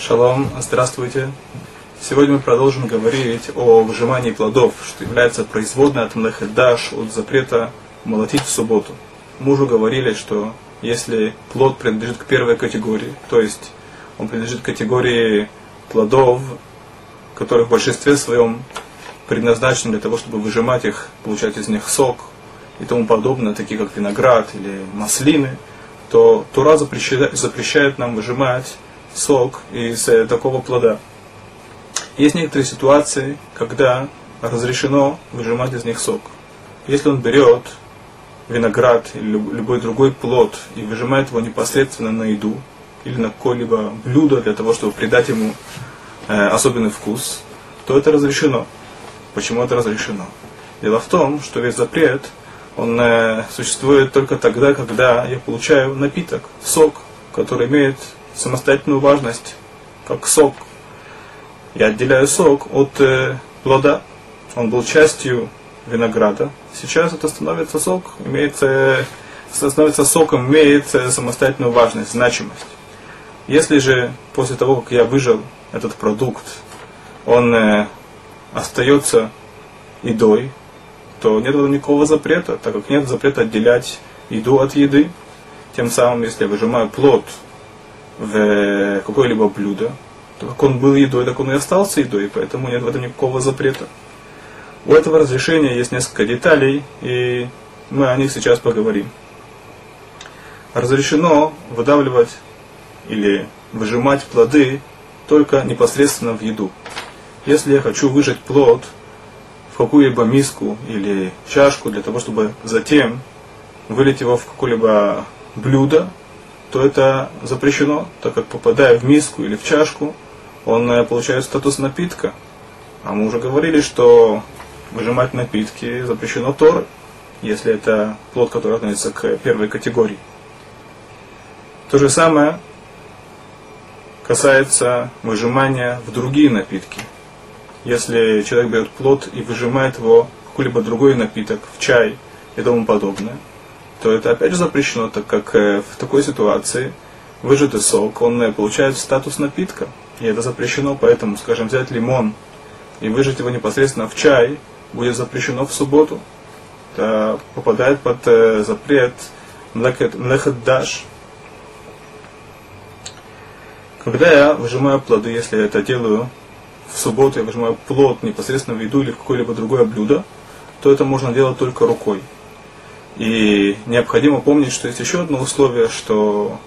Шалом, здравствуйте. Сегодня мы продолжим говорить о выжимании плодов, что является производной от млехедаш, от запрета молотить в субботу. Мы уже говорили, что если плод принадлежит к первой категории, то есть он принадлежит к категории плодов, которые в большинстве своем предназначены для того, чтобы выжимать их, получать из них сок и тому подобное, такие как виноград или маслины, то Тура запрещает, запрещает нам выжимать сок из э, такого плода. Есть некоторые ситуации, когда разрешено выжимать из них сок. Если он берет виноград или любой другой плод и выжимает его непосредственно на еду или на какое-либо блюдо для того, чтобы придать ему э, особенный вкус, то это разрешено. Почему это разрешено? Дело в том, что весь запрет, он э, существует только тогда, когда я получаю напиток, сок, который имеет самостоятельную важность, как сок. Я отделяю сок от э, плода. Он был частью винограда. Сейчас это становится сок, имеет, э, становится соком, имеет самостоятельную важность, значимость. Если же после того, как я выжил этот продукт, он э, остается едой, то нет никакого запрета, так как нет запрета отделять еду от еды. Тем самым, если я выжимаю плод в какое-либо блюдо, то как он был едой, так он и остался едой, поэтому нет в этом никакого запрета. У этого разрешения есть несколько деталей, и мы о них сейчас поговорим. Разрешено выдавливать или выжимать плоды только непосредственно в еду. Если я хочу выжать плод в какую-либо миску или чашку для того, чтобы затем вылить его в какое-либо блюдо, то это запрещено, так как попадая в миску или в чашку, он э, получает статус напитка. А мы уже говорили, что выжимать напитки запрещено Торы, если это плод, который относится к первой категории. То же самое касается выжимания в другие напитки. Если человек берет плод и выжимает его в какой-либо другой напиток, в чай и тому подобное – то это опять же запрещено, так как э, в такой ситуации выжатый сок, он э, получает статус напитка. И это запрещено, поэтому, скажем, взять лимон и выжать его непосредственно в чай будет запрещено в субботу. Это попадает под э, запрет млехет Когда я выжимаю плоды, если я это делаю в субботу, я выжимаю плод непосредственно в еду или в какое-либо другое блюдо, то это можно делать только рукой. И необходимо помнить, что есть еще одно условие, что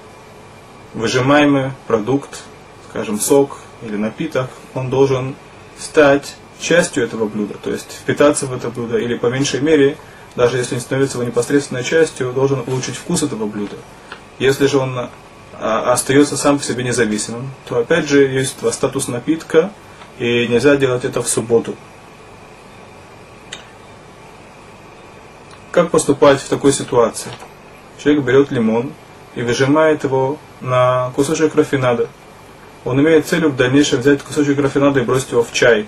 выжимаемый продукт, скажем, сок или напиток, он должен стать частью этого блюда, то есть впитаться в это блюдо, или по меньшей мере, даже если не становится его непосредственной частью, должен улучшить вкус этого блюда. Если же он а, остается сам по себе независимым, то опять же есть статус напитка, и нельзя делать это в субботу. Как поступать в такой ситуации? Человек берет лимон и выжимает его на кусочек рафинада. Он имеет целью в дальнейшем взять кусочек рафинада и бросить его в чай.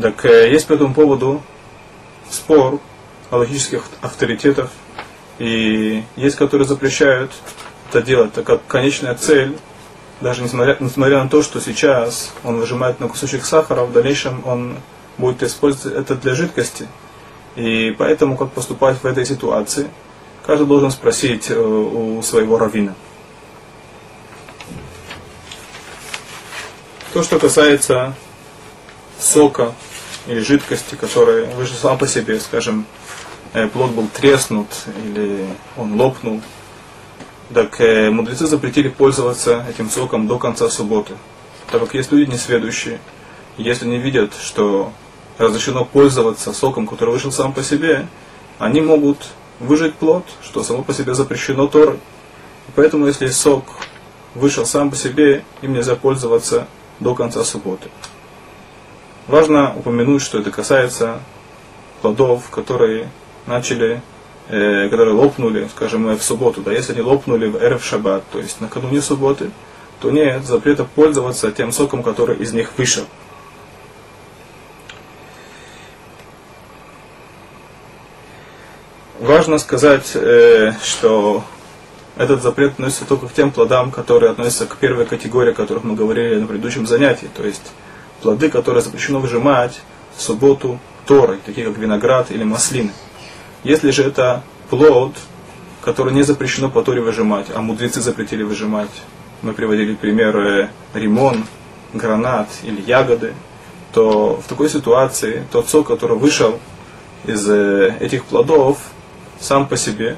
Так э, есть по этому поводу спор логических авторитетов, и есть, которые запрещают это делать, так как конечная цель, даже несмотря, несмотря на то, что сейчас он выжимает на кусочек сахара, в дальнейшем он будет использовать это для жидкости – и поэтому, как поступать в этой ситуации, каждый должен спросить э, у своего равина. То, что касается сока или жидкости, которая вышла сам по себе, скажем, э, плод был треснут или он лопнул, так э, мудрецы запретили пользоваться этим соком до конца субботы. Так как есть люди несведущие, если не видят, что разрешено пользоваться соком, который вышел сам по себе, они могут выжать плод, что само по себе запрещено Торой. поэтому, если сок вышел сам по себе, им нельзя пользоваться до конца субботы. Важно упомянуть, что это касается плодов, которые начали, э, которые лопнули, скажем, в субботу. Да, если они лопнули в Эрев Шаббат, то есть накануне субботы, то нет запрета пользоваться тем соком, который из них вышел. Важно сказать, э, что этот запрет относится только к тем плодам, которые относятся к первой категории, о которых мы говорили на предыдущем занятии. То есть плоды, которые запрещено выжимать в субботу Торой, такие как виноград или маслины. Если же это плод, который не запрещено по Торе выжимать, а мудрецы запретили выжимать, мы приводили примеры римон, гранат или ягоды, то в такой ситуации тот сок, который вышел из э, этих плодов сам по себе,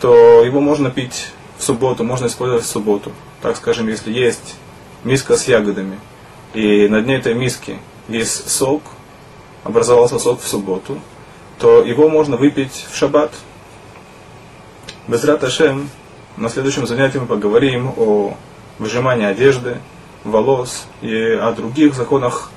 то его можно пить в субботу, можно использовать в субботу. Так скажем, если есть миска с ягодами, и на дне этой миски есть сок, образовался сок в субботу, то его можно выпить в шаббат. Безрат Ашем, на следующем занятии мы поговорим о выжимании одежды, волос и о других законах